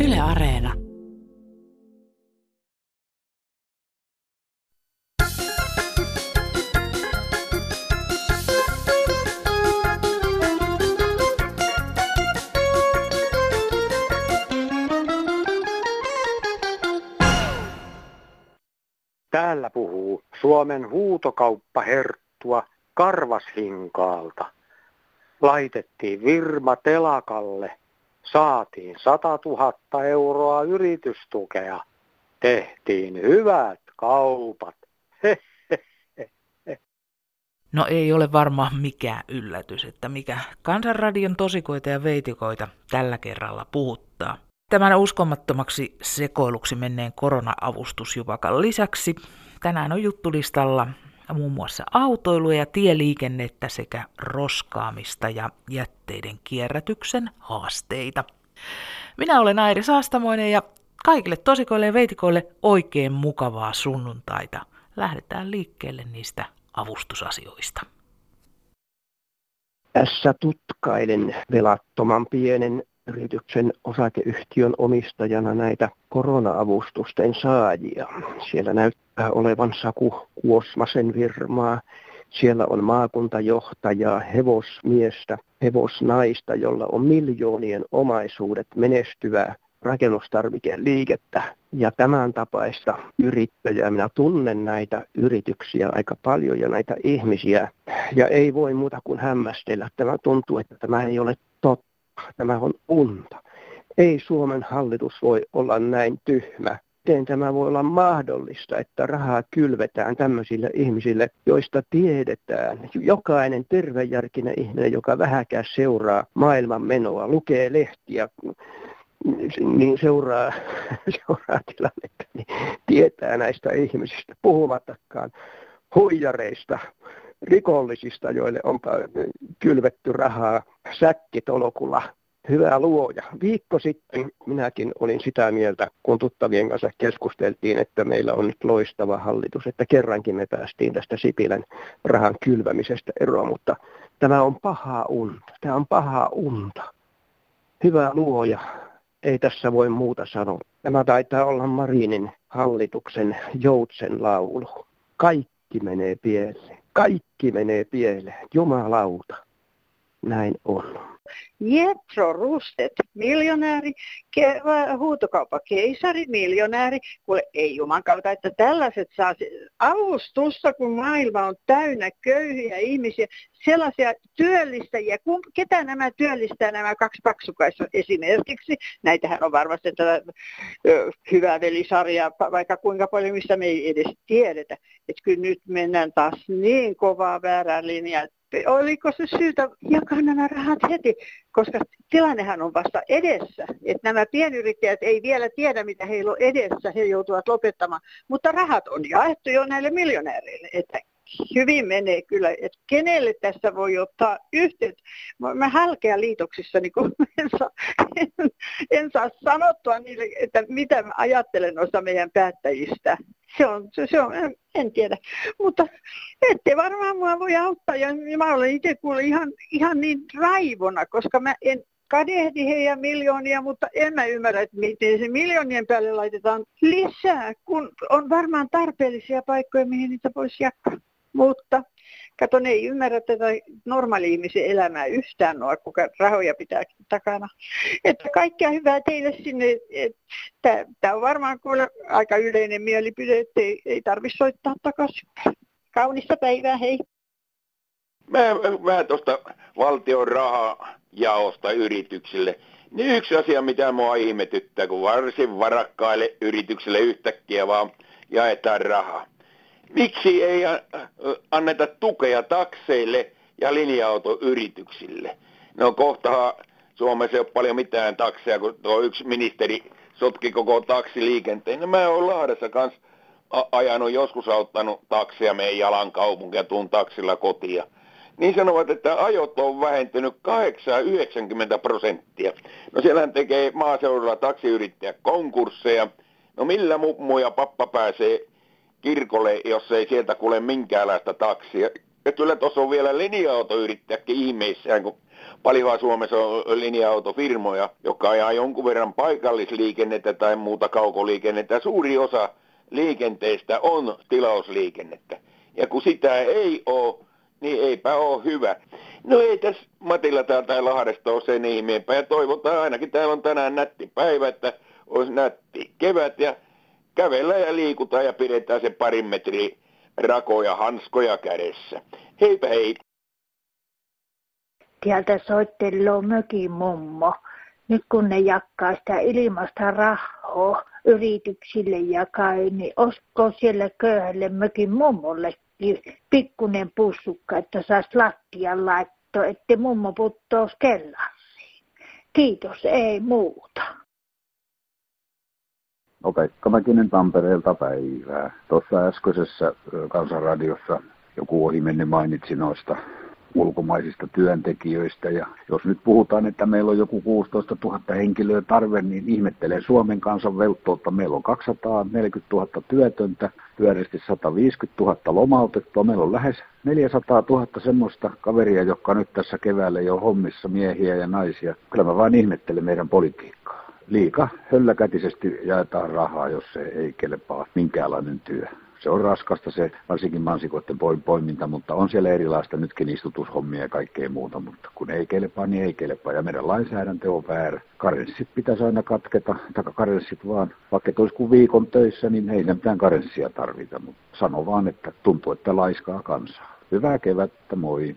Yle Areena. Täällä puhuu Suomen huutokauppaherttua Karvashinkaalta. Laitettiin Virma telakalle, saatiin 100 000 euroa yritystukea. Tehtiin hyvät kaupat. No ei ole varmaan mikään yllätys, että mikä Kansanradion tosikoita ja veitikoita tällä kerralla puhuttaa. Tämän uskomattomaksi sekoiluksi menneen korona-avustusjupakan lisäksi tänään on juttulistalla muun muassa autoilua ja tieliikennettä sekä roskaamista ja jätteiden kierrätyksen haasteita. Minä olen Airi Saastamoinen ja kaikille tosikoille ja veitikoille oikein mukavaa sunnuntaita. Lähdetään liikkeelle niistä avustusasioista. Tässä tutkailen velattoman pienen yrityksen osakeyhtiön omistajana näitä korona-avustusten saajia. Siellä näyttää olevan Saku Kuosmasen firmaa. Siellä on maakuntajohtajaa, hevosmiestä, hevosnaista, jolla on miljoonien omaisuudet menestyvää rakennustarvikeliikettä ja tämän tapaista yrittäjää. Minä tunnen näitä yrityksiä aika paljon ja näitä ihmisiä ja ei voi muuta kuin hämmästellä. Tämä tuntuu, että tämä ei ole totta Tämä on unta. Ei Suomen hallitus voi olla näin tyhmä. Miten tämä voi olla mahdollista, että rahaa kylvetään tämmöisille ihmisille, joista tiedetään. Jokainen tervejärkinen ihminen, joka vähäkään seuraa maailman menoa, lukee lehtiä, niin seuraa, seuraa tilannetta, niin tietää näistä ihmisistä, puhumattakaan huijareista, rikollisista, joille on kylvetty rahaa säkkitolokulla. Hyvä luoja. Viikko sitten minäkin olin sitä mieltä, kun tuttavien kanssa keskusteltiin, että meillä on nyt loistava hallitus, että kerrankin me päästiin tästä Sipilän rahan kylvämisestä eroon, mutta tämä on paha unta. Tämä on paha unta. Hyvä luoja. Ei tässä voi muuta sanoa. Tämä taitaa olla Marinin hallituksen joutsen laulu. Kaikki menee pieleen kaikki menee pieleen. Jumalauta. Näin on. Jetro Rustet, miljonääri, ke- huutokauppa keisari, miljonääri, kuule ei juman kautta, että tällaiset saa avustusta, kun maailma on täynnä köyhiä ihmisiä, sellaisia työllistäjiä, kun, ketä nämä työllistää nämä kaksi paksukaista? Esimerkiksi, näitähän on varmasti tätä hyvää velisarjaa, vaikka kuinka paljon, mistä me ei edes tiedetä, että kyllä nyt mennään taas niin kovaa väärään linjaan, oliko se syytä jakaa nämä rahat heti, koska tilannehan on vasta edessä. Että nämä pienyrittäjät ei vielä tiedä, mitä heillä on edessä, he joutuvat lopettamaan. Mutta rahat on jaettu jo näille miljonääreille, että hyvin menee kyllä, että kenelle tässä voi ottaa yhteyttä. Mä halkean liitoksissa, niin kun en, saa, en, en saa sanottua niille, että mitä mä ajattelen noista meidän päättäjistä se on, se, se on, en, en tiedä. Mutta ette varmaan mua voi auttaa. Ja mä olen itse kuule ihan, ihan niin raivona, koska mä en kadehdi heidän miljoonia, mutta en mä ymmärrä, että miten se miljoonien päälle laitetaan lisää, kun on varmaan tarpeellisia paikkoja, mihin niitä voisi jakaa. Mutta Kato, ne ei ymmärrä tätä normaali-ihmisen elämää yhtään noa, kuka rahoja pitää takana. Että kaikkea hyvää teille sinne. Tämä on varmaan kuule aika yleinen mielipide, että ei, ei tarvitse soittaa takaisin. Kaunista päivää, hei. Mä, mä tuosta valtion rahajaosta yrityksille. Niin yksi asia, mitä mua ihmetyttää, kun varsin varakkaille yrityksille yhtäkkiä vaan jaetaan rahaa. Miksi ei anneta tukea takseille ja linja-autoyrityksille? No kohtahan Suomessa ei ole paljon mitään takseja, kun tuo yksi ministeri sotki koko taksiliikenteen. No mä oon Lahdessa kanssa ajanut, joskus auttanut taksia meidän jalan kaupunkia, tuun taksilla kotia. Niin sanovat, että ajot on vähentynyt 8-90 prosenttia. No siellähän tekee maaseudulla taksiyrittäjä konkursseja. No millä mummu ja pappa pääsee kirkolle, jos ei sieltä kuule minkäänlaista taksia. Ja kyllä tuossa on vielä linja-autoyrittäjäkin ihmeissään, kun paljonhan Suomessa on linja-autofirmoja, jotka ajaa jonkun verran paikallisliikennettä tai muuta kaukoliikennettä. Suuri osa liikenteestä on tilausliikennettä. Ja kun sitä ei ole, niin eipä ole hyvä. No ei tässä Matilla täältä Lahdesta ole sen ihmeempää ja toivotaan ainakin täällä on tänään nätti päivä, että olisi nätti kevät ja kävellä ja liikutaan ja pidetään se parin metri rakoja hanskoja kädessä. Heipä hei! Täältä soitteloo mökin mummo. Nyt kun ne jakkaa sitä ilmasta rahaa yrityksille jakaa, niin osko siellä köyhälle mökin mummollekin pikkunen pussukka, että saisi lattian laittoa, ettei mummo puttoisi kellasiin. Kiitos, ei muuta. Pekka Mäkinen Tampereelta päivää. Tuossa äskeisessä kansanradiossa joku ohi menne mainitsi noista ulkomaisista työntekijöistä. Ja jos nyt puhutaan, että meillä on joku 16 000 henkilöä tarve, niin ihmettelen Suomen kansan velttoutta. Meillä on 240 000 työtöntä, pyöreästi 150 000 lomautettua. Meillä on lähes 400 000 semmoista kaveria, jotka nyt tässä keväällä jo hommissa miehiä ja naisia. Kyllä mä vaan ihmettelen meidän politiikkaa. Liika hölläkätisesti jaetaan rahaa, jos se ei kelpaa minkäänlainen työ se on raskasta se, varsinkin mansikoiden poiminta, mutta on siellä erilaista nytkin istutushommia ja kaikkea muuta, mutta kun ei kelpaa, niin ei kelpaa. Ja meidän lainsäädäntö on väärä. Karenssit pitäisi aina katketa, tai karenssit vaan, vaikka olisi kuin viikon töissä, niin ei mitään karenssia tarvita, mutta sano vaan, että tuntuu, että laiskaa kansaa. Hyvää kevättä, moi!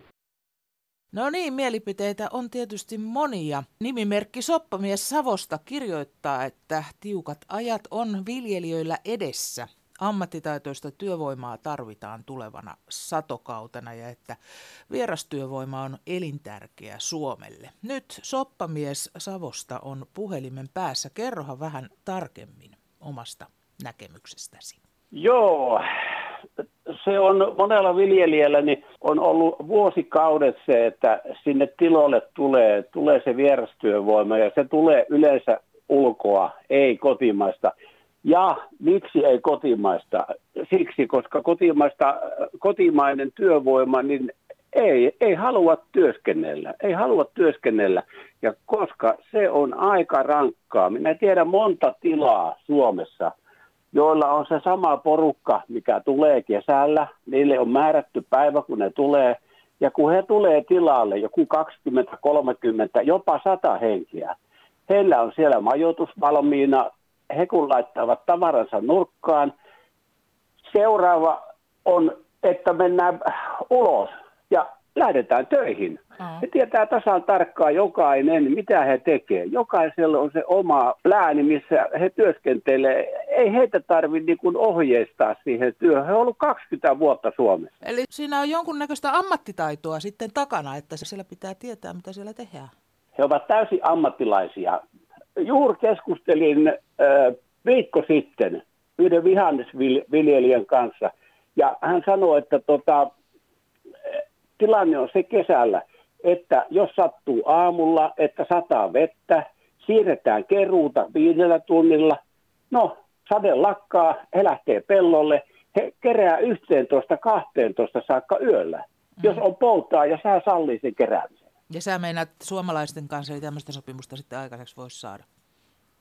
No niin, mielipiteitä on tietysti monia. Nimimerkki Soppamies Savosta kirjoittaa, että tiukat ajat on viljelijöillä edessä ammattitaitoista työvoimaa tarvitaan tulevana satokautena ja että vierastyövoima on elintärkeä Suomelle. Nyt soppamies Savosta on puhelimen päässä. Kerrohan vähän tarkemmin omasta näkemyksestäsi. Joo, se on monella viljelijällä niin on ollut vuosikaudet se, että sinne tiloille tulee, tulee se vierastyövoima ja se tulee yleensä ulkoa, ei kotimaista. Ja miksi ei kotimaista? Siksi, koska kotimaista, kotimainen työvoima niin ei, ei halua työskennellä. Ei halua työskennellä. Ja koska se on aika rankkaa. Minä tiedän monta tilaa Suomessa, joilla on se sama porukka, mikä tulee kesällä. Niille on määrätty päivä, kun ne tulee. Ja kun he tulee tilalle, joku 20, 30, jopa 100 henkiä, heillä on siellä majoitus valmiina, he kun laittavat tavaransa nurkkaan, seuraava on, että mennään ulos ja lähdetään töihin. Mm. He tietää tasan tarkkaan jokainen, mitä he tekevät. Jokaisella on se oma plääni, missä he työskentelee. Ei heitä tarvitse niin ohjeistaa siihen työhön. He ovat ollut 20 vuotta Suomessa. Eli siinä on jonkunnäköistä ammattitaitoa sitten takana, että siellä pitää tietää, mitä siellä tehdään. He ovat täysin ammattilaisia juuri keskustelin äh, viikko sitten yhden vihannesviljelijän kanssa, ja hän sanoi, että tota, tilanne on se kesällä, että jos sattuu aamulla, että sataa vettä, siirretään keruuta viidellä tunnilla, no sade lakkaa, he lähtee pellolle, he kerää 11-12 saakka yöllä, mm. jos on polttaa ja sää sallii sen keräämisen. Ja sä meinaat suomalaisten kanssa ei tämmöistä sopimusta sitten aikaiseksi voisi saada?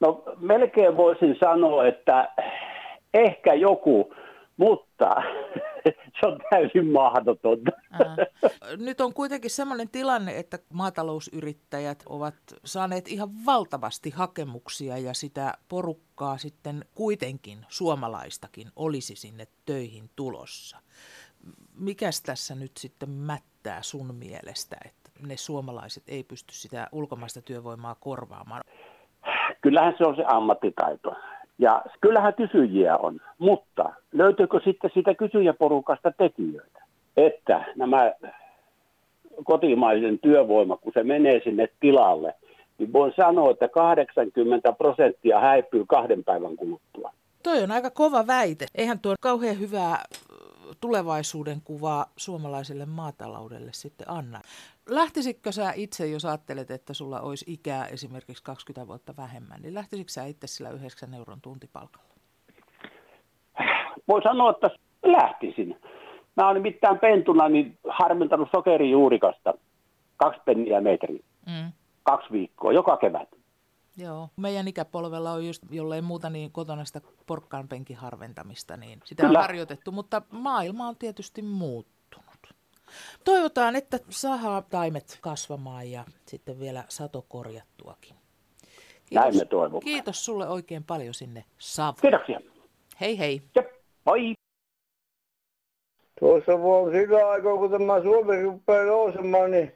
No melkein voisin sanoa, että ehkä joku, mutta se on täysin mahdotonta. Ää. Nyt on kuitenkin sellainen tilanne, että maatalousyrittäjät ovat saaneet ihan valtavasti hakemuksia ja sitä porukkaa sitten kuitenkin suomalaistakin olisi sinne töihin tulossa. Mikäs tässä nyt sitten mättää sun mielestä, että ne suomalaiset ei pysty sitä ulkomaista työvoimaa korvaamaan? Kyllähän se on se ammattitaito. Ja kyllähän kysyjiä on, mutta löytyykö sitten siitä kysyjäporukasta tekijöitä? Että nämä kotimaisen työvoima, kun se menee sinne tilalle, niin voin sanoa, että 80 prosenttia häipyy kahden päivän kuluttua. Toi on aika kova väite. Eihän tuo kauhean hyvää tulevaisuuden kuvaa suomalaiselle maataloudelle sitten anna. Lähtisitkö sä itse, jos ajattelet, että sulla olisi ikää esimerkiksi 20 vuotta vähemmän, niin lähtisitkö sä itse sillä 9 euron tuntipalkalla? Voi sanoa, että lähtisin. Mä olen nimittäin pentuna niin harmentanut sokerijuurikasta. kaksi penniä metri. Mm. Kaksi viikkoa, joka kevät. Joo, meidän ikäpolvella on just, jollei muuta niin kotona sitä porkkaanpenkin harventamista, niin sitä Kyllä. on harjoitettu, mutta maailma on tietysti muuttunut. Toivotaan, että saadaan taimet kasvamaan ja sitten vielä sato korjattuakin. Kiitos, Näin me toivomme. Kiitos sulle oikein paljon sinne Savoon. Kiitoksia. Hei hei. Jep, moi. Tuossa on sillä aikaa, kun tämä Suomi rupeaa nousemaan, niin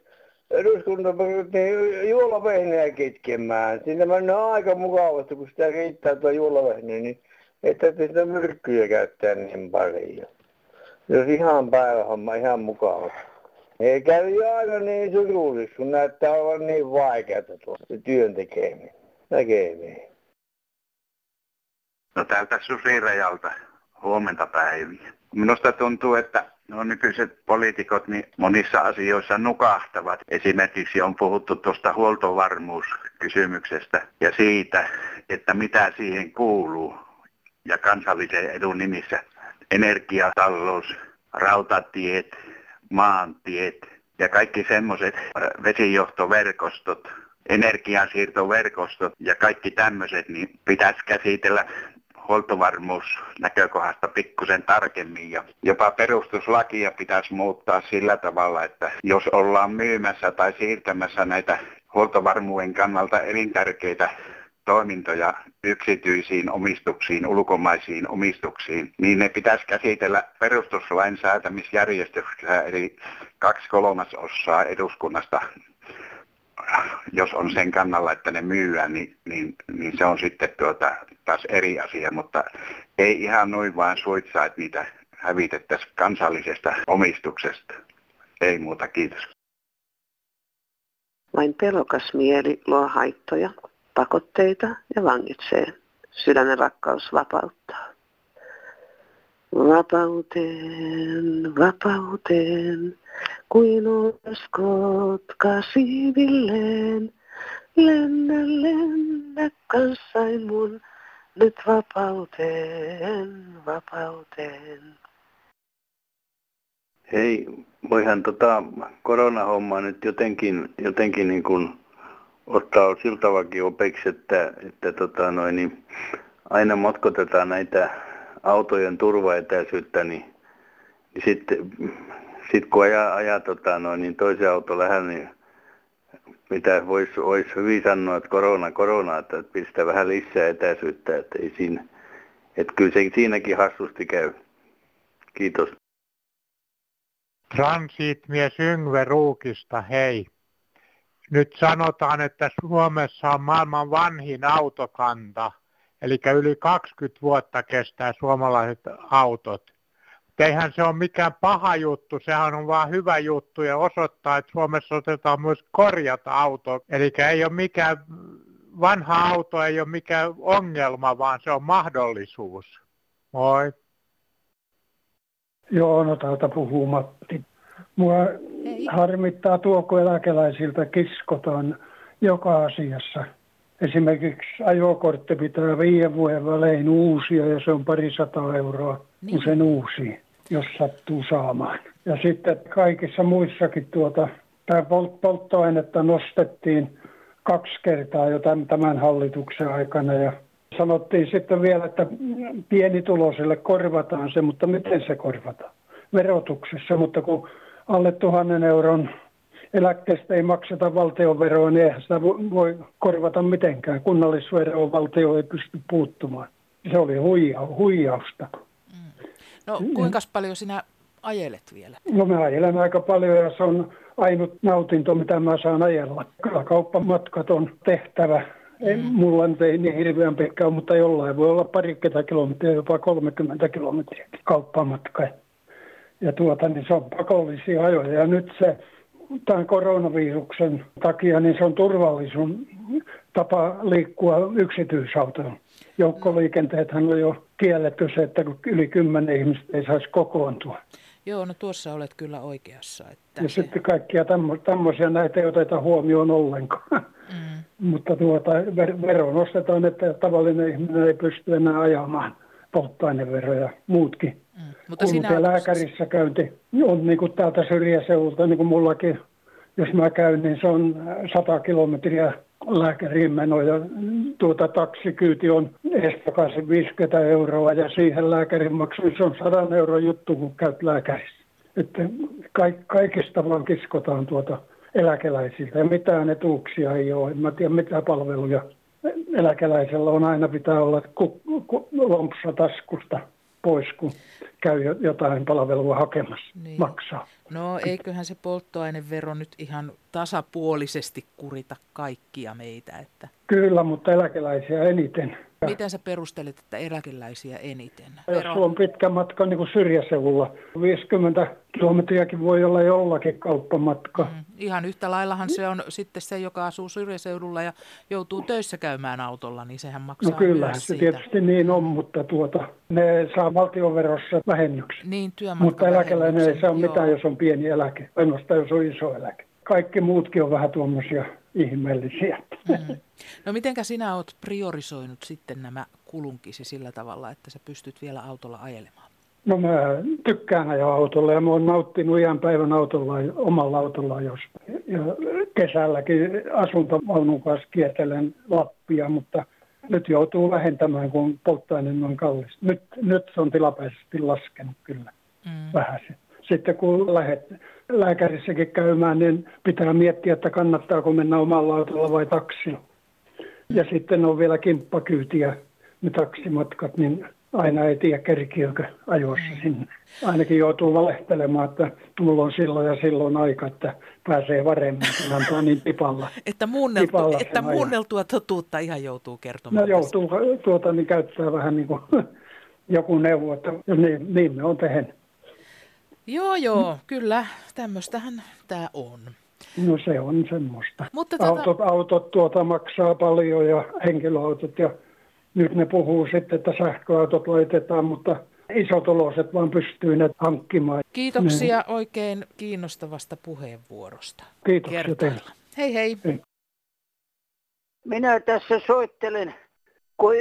eduskunta pyrittiin juolavehnää kitkemään. Siinä mennään aika mukavasti, kun sitä riittää tuo juolavehnä, niin että sitä myrkkyjä käyttää niin paljon. On ihan päivähomma, ihan mukava. Ei käy aina niin surullista, kun näyttää olevan niin vaikeaa tuo työn tekeminen. Näkemiin. No täältä Susirajalta huomenta päiviä. Minusta tuntuu, että no nykyiset poliitikot niin monissa asioissa nukahtavat. Esimerkiksi on puhuttu tuosta huoltovarmuuskysymyksestä ja siitä, että mitä siihen kuuluu ja kansallisen edun nimissä energiatalous, rautatiet, maantiet ja kaikki semmoiset vesijohtoverkostot, energiansiirtoverkostot ja kaikki tämmöiset, niin pitäisi käsitellä huoltovarmuusnäkökohdasta pikkusen tarkemmin ja jopa perustuslakia pitäisi muuttaa sillä tavalla, että jos ollaan myymässä tai siirtämässä näitä huoltovarmuuden kannalta elintärkeitä toimintoja yksityisiin omistuksiin, ulkomaisiin omistuksiin, niin ne pitäisi käsitellä perustuslain säätämisjärjestyksessä, eli kaksi kolmasosaa eduskunnasta jos on sen kannalla, että ne myyään, niin, niin, niin se on sitten tuota, taas eri asia, mutta ei ihan noin vaan suitsaa, että niitä hävitettäisiin kansallisesta omistuksesta. Ei muuta, kiitos. Vain pelokas mieli luo haittoja, pakotteita ja vangitsee. Sydämen rakkaus vapauttaa. Vapauteen, vapauteen, kuin uskot siivilleen. Lennä, lennä kanssain mun, nyt vapauteen, vapauteen. Hei, voihan tota koronahommaa nyt jotenkin, jotenkin niin kuin ottaa siltavakin opeksi, että, että tota noin, niin aina matkotetaan näitä autojen turvaetäisyyttä, niin, niin sitten sit kun ajaa, ajaa tota noin, niin toisen auto lähellä, niin mitä voisi vois hyvin sanoa, että korona, korona, että pistää vähän lisää etäisyyttä, että ei siinä, että kyllä se siinäkin hassusti käy. Kiitos. Transitmies Yngve Ruukista, hei. Nyt sanotaan, että Suomessa on maailman vanhin autokanta, eli yli 20 vuotta kestää suomalaiset autot. Eihän se ole mikään paha juttu, sehän on vaan hyvä juttu ja osoittaa, että Suomessa otetaan myös korjata auto. Eli ei ole mikään, vanha auto ei ole mikään ongelma, vaan se on mahdollisuus. Moi. Joo, no täältä puhuu Matti. Mua Ei. harmittaa tuo, kun eläkeläisiltä kiskotaan joka asiassa. Esimerkiksi ajokortti pitää viiden vuoden välein uusia ja se on pari sata euroa, niin. kun sen uusi, jos sattuu saamaan. Ja sitten kaikissa muissakin tuota, tämä polttoainetta nostettiin kaksi kertaa jo tämän hallituksen aikana ja sanottiin sitten vielä, että pienituloisille korvataan se, mutta miten se korvataan? Verotuksessa, mutta kun alle tuhannen euron eläkkeestä ei makseta valtionveroa, niin eihän sitä voi korvata mitenkään. Kunnallisveroa valtio ei pysty puuttumaan. Se oli huija, huijausta. Mm. No kuinka paljon sinä ajelet vielä? No mä ajelen aika paljon ja se on ainut nautinto, mitä mä saan ajella. Kyllä kauppamatkat on tehtävä. Ei, mm. Mulla ei niin hirveän pitkä mutta jollain voi olla parikymmentä kilometriä, jopa 30 kilometriä kauppamatka. Ja tuota, niin se on pakollisia ajoja. Ja nyt se tämän koronaviruksen takia, niin se on turvallisun tapa liikkua yksityisautoon. Joukkoliikenteethän on jo kielletty se, että yli kymmenen ihmistä ei saisi kokoontua. Joo, no tuossa olet kyllä oikeassa. Että ja se... sitten kaikkia tämmöisiä näitä ei oteta huomioon ollenkaan. Mm. Mutta tuota, vero nostetaan, että tavallinen ihminen ei pysty enää ajamaan polttoaineveroja ja muutkin. Mm. Mutta sinä... lääkärissä käynti on niin kuin täältä syrjäseudulta, niin kuin mullakin jos mä käyn, niin se on 100 kilometriä lääkäriin meno ja tuota taksikyyti on estokaisin 50 euroa ja siihen lääkärin maksu, se on 100 euron juttu, kun käyt lääkärissä. Että kaikista vaan kiskotaan tuota eläkeläisiltä ja mitään etuuksia ei ole. En mä tiedä mitä palveluja eläkeläisellä on aina pitää olla lompsa taskusta pois, kun käy jotain palvelua hakemassa, niin. maksaa. No eiköhän se polttoainevero nyt ihan tasapuolisesti kurita kaikkia meitä. Että... Kyllä, mutta eläkeläisiä eniten. Miten sä perustelet, että eläkeläisiä eniten? Jos sulla on pitkä matka niin kuin syrjäseudulla, 50 kilometriäkin voi olla jollakin kauppamatka. Mm, ihan yhtä laillahan se on sitten se, joka asuu syrjäseudulla ja joutuu töissä käymään autolla, niin sehän maksaa No kyllä, se siitä. tietysti niin on, mutta tuota, ne saa valtionverossa vähennyksen. Niin, Mutta eläkeläinen ei saa joo. mitään, jos on pieni eläke, ainoastaan jos on iso eläke. Kaikki muutkin on vähän tuommoisia ihmeellisiä. Mm. No mitenkä sinä olet priorisoinut sitten nämä kulunkisi sillä tavalla, että sä pystyt vielä autolla ajelemaan? No mä tykkään ajaa autolla ja mä oon nauttinut ihan päivän autolla, omalla autolla jos. Ja kesälläkin asuntovaunun kanssa kiertelen Lappia, mutta nyt joutuu vähentämään, kun polttoaine on kallis. Nyt, nyt se on tilapäisesti laskenut kyllä mm. vähän. Sitten kun lähdet lääkärissäkin käymään, niin pitää miettiä, että kannattaako mennä omalla autolla vai taksilla. Ja sitten on vielä kimppakyytiä, ne taksimatkat, niin aina ei tiedä kerkiökö ajoissa mm. sinne. Ainakin joutuu valehtelemaan, että mulla on silloin ja silloin aika, että pääsee varemmin, kun antaa niin tipalla. että, muunneltu, tipalla että muunneltua totuutta ihan joutuu kertomaan. No joutuu tuota, niin käyttää vähän niin kuin joku neuvo, että niin, niin me on tehnyt. Joo, joo, kyllä. Tämmöistähän tämä on. No se on semmoista. Mutta tätä... autot, autot tuota maksaa paljon ja henkilöautot ja nyt ne puhuu sitten, että sähköautot laitetaan, mutta isotuloiset vaan pystyy ne hankkimaan. Kiitoksia niin. oikein kiinnostavasta puheenvuorosta. Kiitos Hei hei. hei. Minä tässä soittelen, kun 9.3.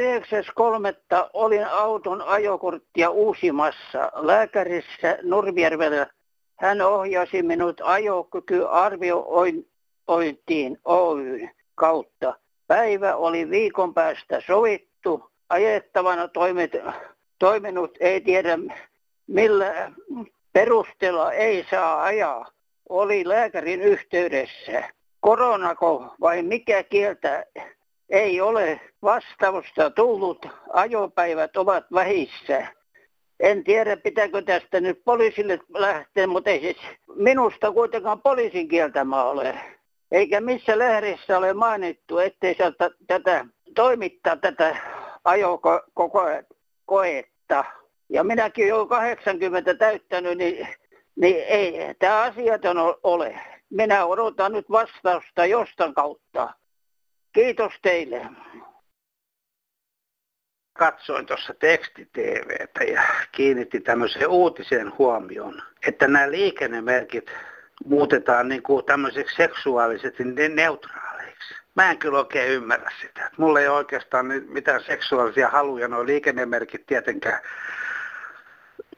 olin auton ajokorttia uusimassa lääkärissä Nurmijärvellä hän ohjasi minut ajokykyarviointiin Oyn kautta. Päivä oli viikon päästä sovittu. Ajettavana toimit, toiminut ei tiedä millä perusteella ei saa ajaa. Oli lääkärin yhteydessä. Koronako vai mikä kieltä ei ole vastausta tullut. Ajopäivät ovat vähissä. En tiedä, pitääkö tästä nyt poliisille lähteä, mutta ei siis minusta kuitenkaan poliisin kieltämä ole. Eikä missä lehdessä ole mainittu, ettei sieltä tätä toimittaa tätä ajokoetta. Ja minäkin jo 80 täyttänyt, niin, niin ei tämä asiaton ole. Minä odotan nyt vastausta jostain kautta. Kiitos teille katsoin tuossa teksti-TVtä ja kiinnitti tämmöiseen uutiseen huomioon, että nämä liikennemerkit muutetaan niin kuin tämmöiseksi seksuaalisesti neutraaleiksi. Mä en kyllä oikein ymmärrä sitä. Mulla ei oikeastaan mitään seksuaalisia haluja nuo liikennemerkit tietenkään.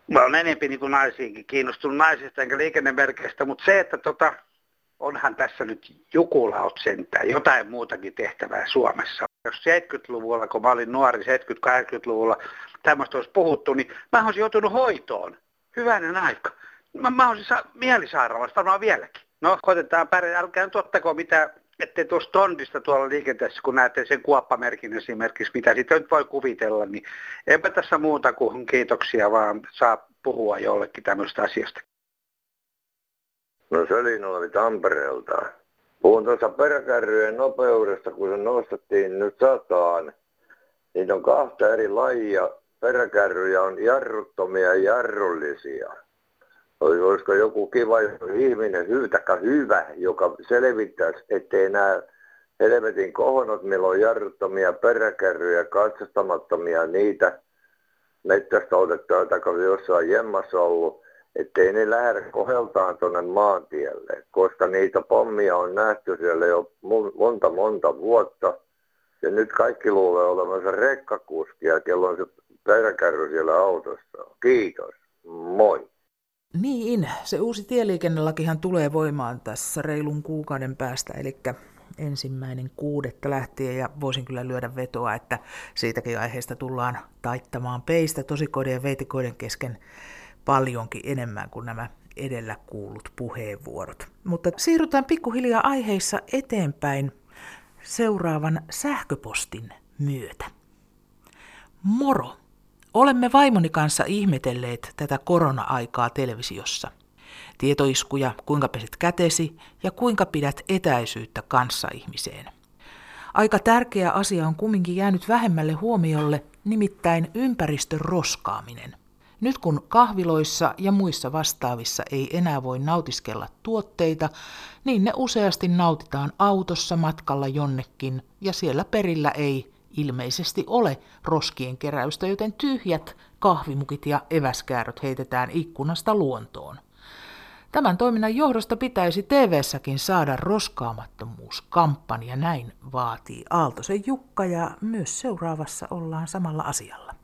Mä olen enemmän niin kuin naisiinkin kiinnostunut naisista enkä liikennemerkeistä, mutta se, että tota, onhan tässä nyt jukulaut sentään jotain muutakin tehtävää Suomessa. Jos 70-luvulla, kun mä olin nuori, 70-80-luvulla tämmöistä olisi puhuttu, niin mä olisin joutunut hoitoon. Hyvänen aika. Mä, mä olisin sa- mielisairaalassa varmaan vieläkin. No, koitetaan pärjää. Älkää nyt ottako mitä, ettei tuosta tondista tuolla liikenteessä, kun näette sen kuoppamerkin esimerkiksi, mitä siitä nyt voi kuvitella, niin eipä tässä muuta kuin kiitoksia, vaan saa puhua jollekin tämmöistä asiasta. No Sölinuori Tampereelta. Puhun tuossa peräkärryjen nopeudesta, kun se nostettiin nyt sataan. Niitä on kahta eri lajia. Peräkärryjä on jarruttomia ja jarrullisia. Olisiko joku kiva ihminen hyytäkkä hyvä, joka selvittäisi, ettei nämä helvetin kohonot, meillä on jarruttomia peräkärryjä, katsastamattomia niitä mettästä otettua, tai jossain jemmassa ollut ettei ne lähde koheltaan tuonne maantielle, koska niitä pommia on nähty siellä jo monta monta vuotta. Ja nyt kaikki luulee olevansa rekkakuskia, kello on se peräkärry siellä autossa. Kiitos. Moi. Niin, se uusi tieliikennelakihan tulee voimaan tässä reilun kuukauden päästä, eli ensimmäinen kuudetta lähtien ja voisin kyllä lyödä vetoa, että siitäkin aiheesta tullaan taittamaan peistä tosikoiden ja veitikoiden kesken paljonkin enemmän kuin nämä edellä kuulut puheenvuorot. Mutta siirrytään pikkuhiljaa aiheissa eteenpäin seuraavan sähköpostin myötä. Moro! Olemme vaimoni kanssa ihmetelleet tätä korona-aikaa televisiossa. Tietoiskuja, kuinka pesit kätesi ja kuinka pidät etäisyyttä kanssaihmiseen. Aika tärkeä asia on kumminkin jäänyt vähemmälle huomiolle, nimittäin ympäristön roskaaminen. Nyt kun kahviloissa ja muissa vastaavissa ei enää voi nautiskella tuotteita, niin ne useasti nautitaan autossa matkalla jonnekin ja siellä perillä ei ilmeisesti ole roskien keräystä, joten tyhjät kahvimukit ja eväskääröt heitetään ikkunasta luontoon. Tämän toiminnan johdosta pitäisi TV-säkin saada roskaamattomuuskampanja, näin vaatii Aaltosen Jukka ja myös seuraavassa ollaan samalla asialla.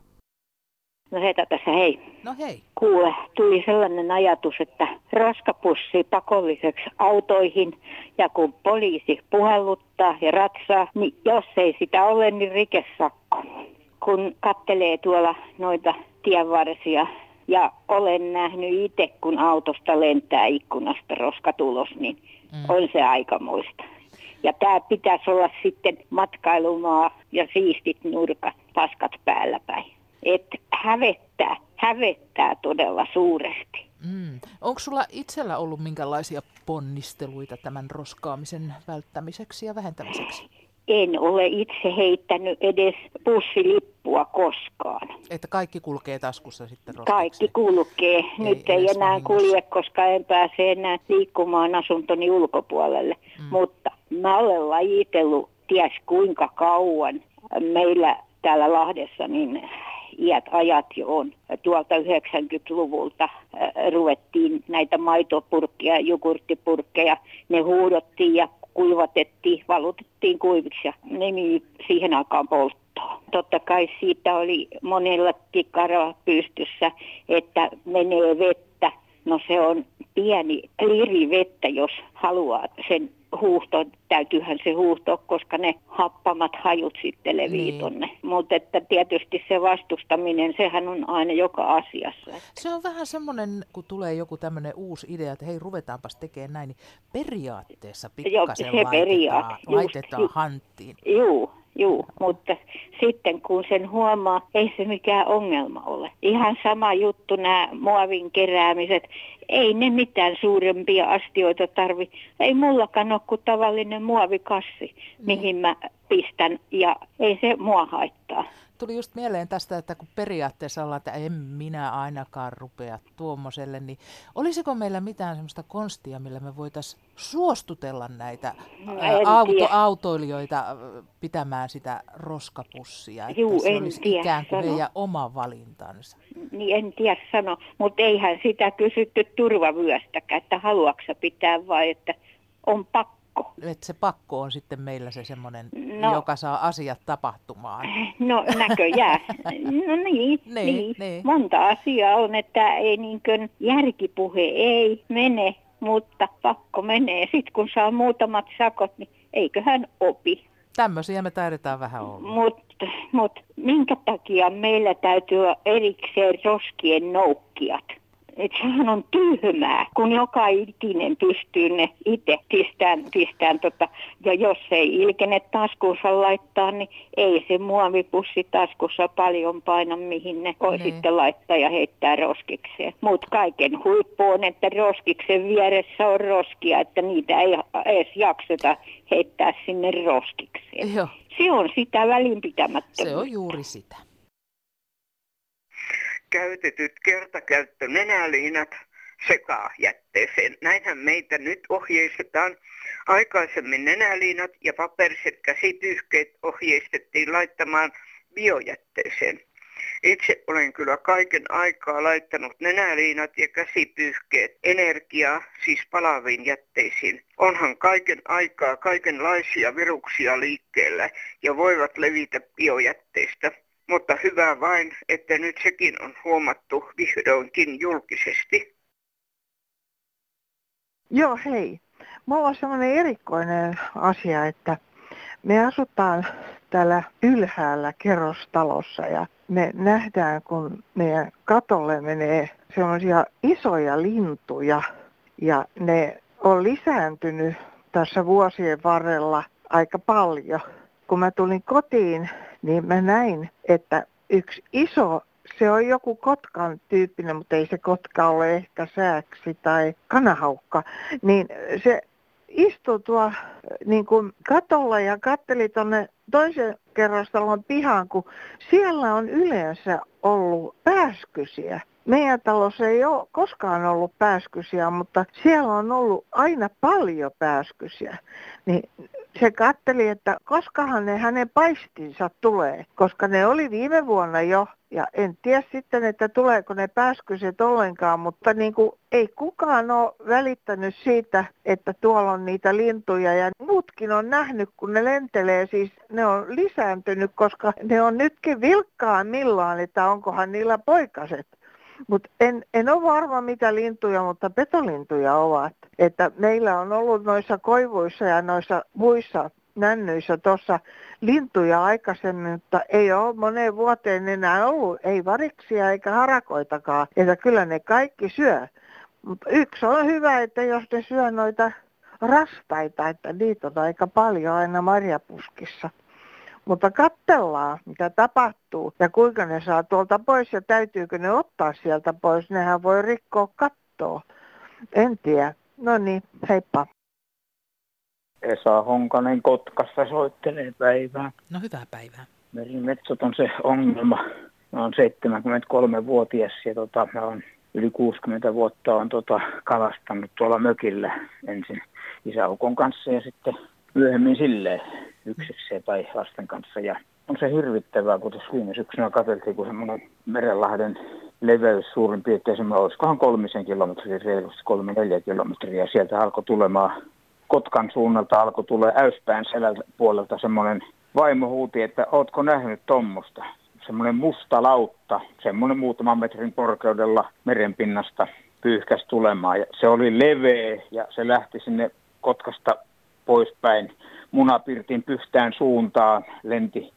No heitä tässä hei. No hei. Kuule, tuli sellainen ajatus, että roskapussi pakolliseksi autoihin ja kun poliisi puhalluttaa ja ratsaa, niin jos ei sitä ole, niin rikesakko. Kun kattelee tuolla noita tienvarsia ja olen nähnyt itse, kun autosta lentää ikkunasta roskatulos, niin mm. on se aikamoista. Ja tämä pitäisi olla sitten matkailumaa ja siistit nurkat, paskat päällä päin että hävettää, hävettää todella suuresti. Mm. Onko sulla itsellä ollut minkälaisia ponnisteluita tämän roskaamisen välttämiseksi ja vähentämiseksi? En ole itse heittänyt edes bussilippua koskaan. Että kaikki kulkee taskussa sitten roskaksi? Kaikki kulkee. Nyt ei, ei enää vahingossa. kulje, koska en pääse enää liikkumaan asuntoni ulkopuolelle. Mm. Mutta mä olen lajitellut ties kuinka kauan meillä täällä Lahdessa, niin iät ajat jo on. Tuolta 90-luvulta äh, ruvettiin näitä maitopurkkeja, jogurttipurkkeja, ne huudottiin ja kuivatettiin, valutettiin kuiviksi ja ne siihen aikaan polttoa. Totta kai siitä oli monella kikara pystyssä, että menee vettä. No se on pieni liri vettä, jos haluaa sen huuhto, täytyyhän se huuhtoa, koska ne happamat hajut sitten levii niin. tonne. Mutta että tietysti se vastustaminen, sehän on aina joka asiassa. Se on vähän semmoinen, kun tulee joku tämmöinen uusi idea, että hei ruvetaanpas tekemään näin, niin periaatteessa pikkasen Joo, se laitetaan, periaate, laitetaan just, hanttiin. Joo, Joo, mutta sitten kun sen huomaa, ei se mikään ongelma ole. Ihan sama juttu nämä muovin keräämiset. Ei ne mitään suurempia astioita tarvi. Ei mullakaan ole kuin tavallinen muovikassi, mihin mä pistän ja ei se mua haittaa tuli just mieleen tästä, että kun periaatteessa ollaan, että en minä ainakaan rupea tuommoiselle, niin olisiko meillä mitään semmoista konstia, millä me voitaisiin suostutella näitä auto, autoilijoita pitämään sitä roskapussia, että Juu, se olisi tiedä, ikään kuin sano. heidän oma valintansa? Niin en tiedä sano, mutta eihän sitä kysytty turvavyöstäkään, että haluatko pitää vai että on pakko pakko. Että se pakko on sitten meillä se semmoinen, no, joka saa asiat tapahtumaan. No näköjään. no niin, niin, niin. niin. Monta asiaa on, että ei niin kuin järkipuhe ei mene, mutta pakko menee. Sitten kun saa muutamat sakot, niin eiköhän opi. Tämmöisiä me taidetaan vähän olla. Mutta mut, minkä takia meillä täytyy olla erikseen roskien noukkijat? Että sehän on tyhmää, kun joka ikinen pystyy ne itse pistään, pistään tota, ja jos ei ilkene taskuunsa laittaa, niin ei se muovipussi taskussa paljon paina, mihin ne voi. Niin. sitten laittaa ja heittää roskikseen. Mutta kaiken huippu on, että roskiksen vieressä on roskia, että niitä ei edes jakseta heittää sinne roskikseen. Joo. Se on sitä välinpitämättömyyttä. Se on juuri sitä käytetyt kertakäyttönenäliinat sekaa jätteeseen. Näinhän meitä nyt ohjeistetaan. Aikaisemmin nenäliinat ja paperiset käsipyyhkeet ohjeistettiin laittamaan biojätteeseen. Itse olen kyllä kaiken aikaa laittanut nenäliinat ja käsipyyhkeet energiaa, siis palaviin jätteisiin. Onhan kaiken aikaa kaikenlaisia viruksia liikkeellä ja voivat levitä biojätteistä. Mutta hyvä vain, että nyt sekin on huomattu vihdoinkin julkisesti. Joo, hei. Mulla on semmoinen erikoinen asia, että me asutaan täällä ylhäällä kerrostalossa ja me nähdään, kun meidän katolle menee semmoisia isoja lintuja ja ne on lisääntynyt tässä vuosien varrella aika paljon. Kun mä tulin kotiin, niin mä näin, että yksi iso, se on joku kotkan tyyppinen, mutta ei se kotka ole ehkä sääksi tai kanahaukka, niin se istui tuo niin kuin katolla ja katteli tuonne toisen kerrostalon pihaan, kun siellä on yleensä ollut pääskysiä. Meidän talossa ei ole koskaan ollut pääskysiä, mutta siellä on ollut aina paljon pääskysiä. Niin se katteli, että koskahan ne hänen paistinsa tulee, koska ne oli viime vuonna jo ja en tiedä sitten, että tuleeko ne pääskyset ollenkaan, mutta niin kuin ei kukaan ole välittänyt siitä, että tuolla on niitä lintuja ja muutkin on nähnyt, kun ne lentelee, siis ne on lisääntynyt, koska ne on nytkin vilkkaan millaan, että onkohan niillä poikaset. Mutta en, en ole varma mitä lintuja, mutta petolintuja ovat. Että meillä on ollut noissa koivuissa ja noissa muissa nännyissä tuossa lintuja aikaisemmin, mutta ei ole moneen vuoteen enää ollut, ei variksia eikä harakoitakaan. Että kyllä ne kaikki syö. Mutta yksi on hyvä, että jos ne syö noita rastaita, että niitä on aika paljon aina marjapuskissa. Mutta katsellaan, mitä tapahtuu ja kuinka ne saa tuolta pois ja täytyykö ne ottaa sieltä pois. Nehän voi rikkoa kattoa. En tiedä. No niin, heippa. Esa Honkanen Kotkassa soittelee päivää. No hyvää päivää. Merimetsot on se ongelma. Mä oon 73-vuotias ja tota, mä oon yli 60 vuotta on tota, kalastanut tuolla mökillä ensin isäukon kanssa ja sitten myöhemmin silleen yksikseen tai lasten kanssa. Ja on se hirvittävää, kun tässä viime syksynä katseltiin, kun semmoinen Merenlahden leveys suurin piirtein semmoinen, olisikohan kolmisen kilometriä, reilusti kolme neljä kilometriä. Sieltä alkoi tulemaan Kotkan suunnalta alkoi tulee äyspään selältä puolelta semmoinen vaimo huuti, että ootko nähnyt tuommoista? Semmoinen musta lautta, semmoinen muutaman metrin korkeudella merenpinnasta pyyhkäs tulemaan. Ja se oli leveä ja se lähti sinne Kotkasta poispäin munapirtin pyhtään suuntaan, lenti.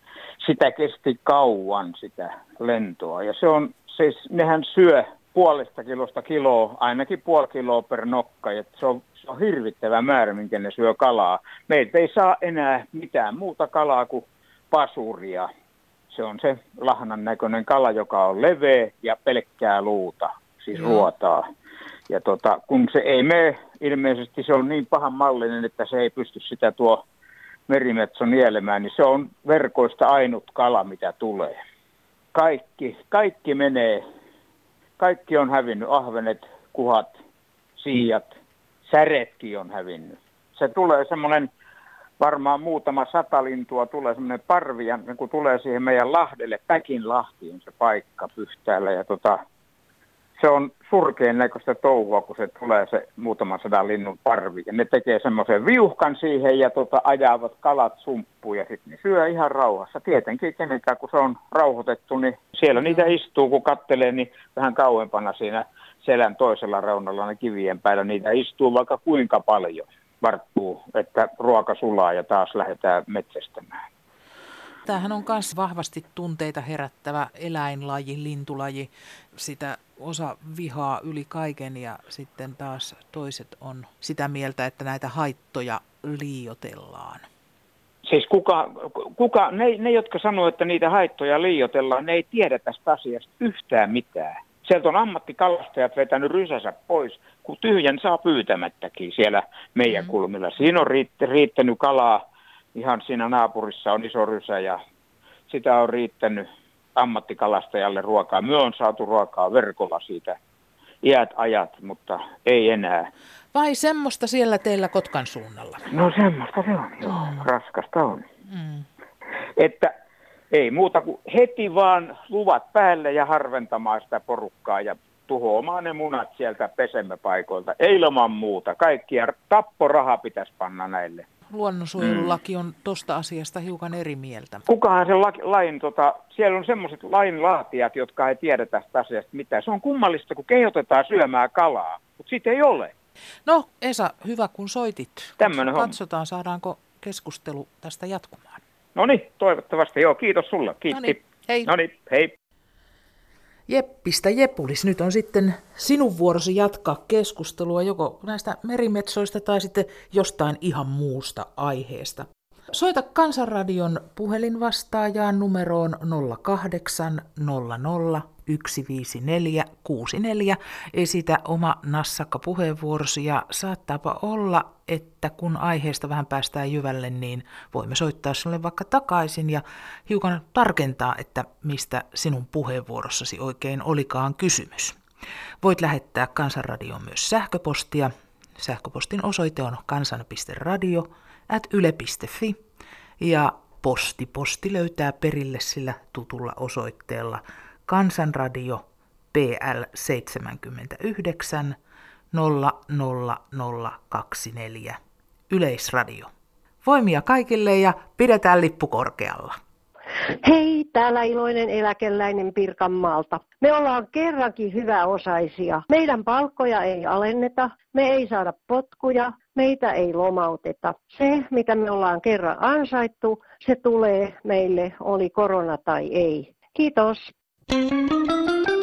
Sitä kesti kauan sitä lentoa ja se on, siis nehän syö puolesta kilosta kiloa, ainakin puoli kiloa per nokka. Ja se on se on hirvittävä määrä, minkä ne syö kalaa. Meitä ei saa enää mitään muuta kalaa kuin pasuria. Se on se lahnan näköinen kala, joka on leveä ja pelkkää luuta, siis mm. ruotaa. Ja tota, kun se ei mene, ilmeisesti se on niin pahan mallinen, että se ei pysty sitä tuo merimetso nielemään, niin se on verkoista ainut kala, mitä tulee. Kaikki, kaikki menee, kaikki on hävinnyt, ahvenet, kuhat, siijat, säretkin on hävinnyt. Se tulee semmoinen, varmaan muutama sata lintua tulee semmoinen parvi, ja kun tulee siihen meidän Lahdelle, Päkin Lahti on se paikka pyhtäällä, ja tota, se on surkeen näköistä touhua, kun se tulee se muutaman sadan linnun parvi. Ja ne tekee semmoisen viuhkan siihen ja tota, ajavat kalat sumppuun ja sitten ne syö ihan rauhassa. Tietenkin kenenkään, kun se on rauhoitettu, niin siellä niitä istuu, kun kattelee, niin vähän kauempana siinä selän toisella reunalla ne kivien päällä. Niitä istuu vaikka kuinka paljon varttuu, että ruoka sulaa ja taas lähdetään metsästämään. Tämähän on myös vahvasti tunteita herättävä eläinlaji, lintulaji. Sitä osa vihaa yli kaiken ja sitten taas toiset on sitä mieltä, että näitä haittoja liiotellaan. Siis kuka, kuka ne, ne, jotka sanoo, että niitä haittoja liiotellaan, ne ei tiedä tästä asiasta yhtään mitään. Sieltä on ammattikalastajat vetänyt rysänsä pois, kun tyhjän saa pyytämättäkin siellä meidän mm. kulmilla. Siinä on riittänyt kalaa, ihan siinä naapurissa on iso rysä ja sitä on riittänyt ammattikalastajalle ruokaa. Me on saatu ruokaa verkolla siitä iät ajat, mutta ei enää. Vai semmoista siellä teillä Kotkan suunnalla? No semmoista se on, joo. Mm. Raskasta on. Mm. Että ei muuta kuin heti vaan luvat päälle ja harventamaan sitä porukkaa ja tuhoamaan ne munat sieltä pesemmäpaikoilta. Ei ilman muuta. Kaikkia tapporaha pitäisi panna näille. Luonnonsuojelulaki on tuosta asiasta hiukan eri mieltä. Kukahan se la, lain, tota, siellä on semmoiset lainlaatijat, jotka ei tiedä tästä asiasta mitään. Se on kummallista, kun kehotetaan syömään kalaa, mutta siitä ei ole. No Esa, hyvä kun soitit. Tämmönen Katsotaan, saadaanko keskustelu tästä jatkumaan. No niin, toivottavasti. Joo, kiitos sulle. Kiitos. Noniin, hei. No niin, hei. Jeppistä Jepulis, nyt on sitten sinun vuorosi jatkaa keskustelua joko näistä merimetsoista tai sitten jostain ihan muusta aiheesta. Soita Kansanradion puhelinvastaajaan numeroon 0800 154 64. Esitä oma nassakka puheenvuorosi ja saattaapa olla, että kun aiheesta vähän päästään jyvälle, niin voimme soittaa sinulle vaikka takaisin ja hiukan tarkentaa, että mistä sinun puheenvuorossasi oikein olikaan kysymys. Voit lähettää Kansanradioon myös sähköpostia. Sähköpostin osoite on kansan.radio at yle.fi ja posti. Posti löytää perille sillä tutulla osoitteella Kansanradio PL 79 00024 Yleisradio. Voimia kaikille ja pidetään lippu korkealla. Hei, täällä iloinen eläkeläinen Pirkanmaalta. Me ollaan kerrankin hyväosaisia. Meidän palkkoja ei alenneta, me ei saada potkuja, meitä ei lomauteta. Se, mitä me ollaan kerran ansaittu, se tulee meille, oli korona tai ei. Kiitos. Thank you.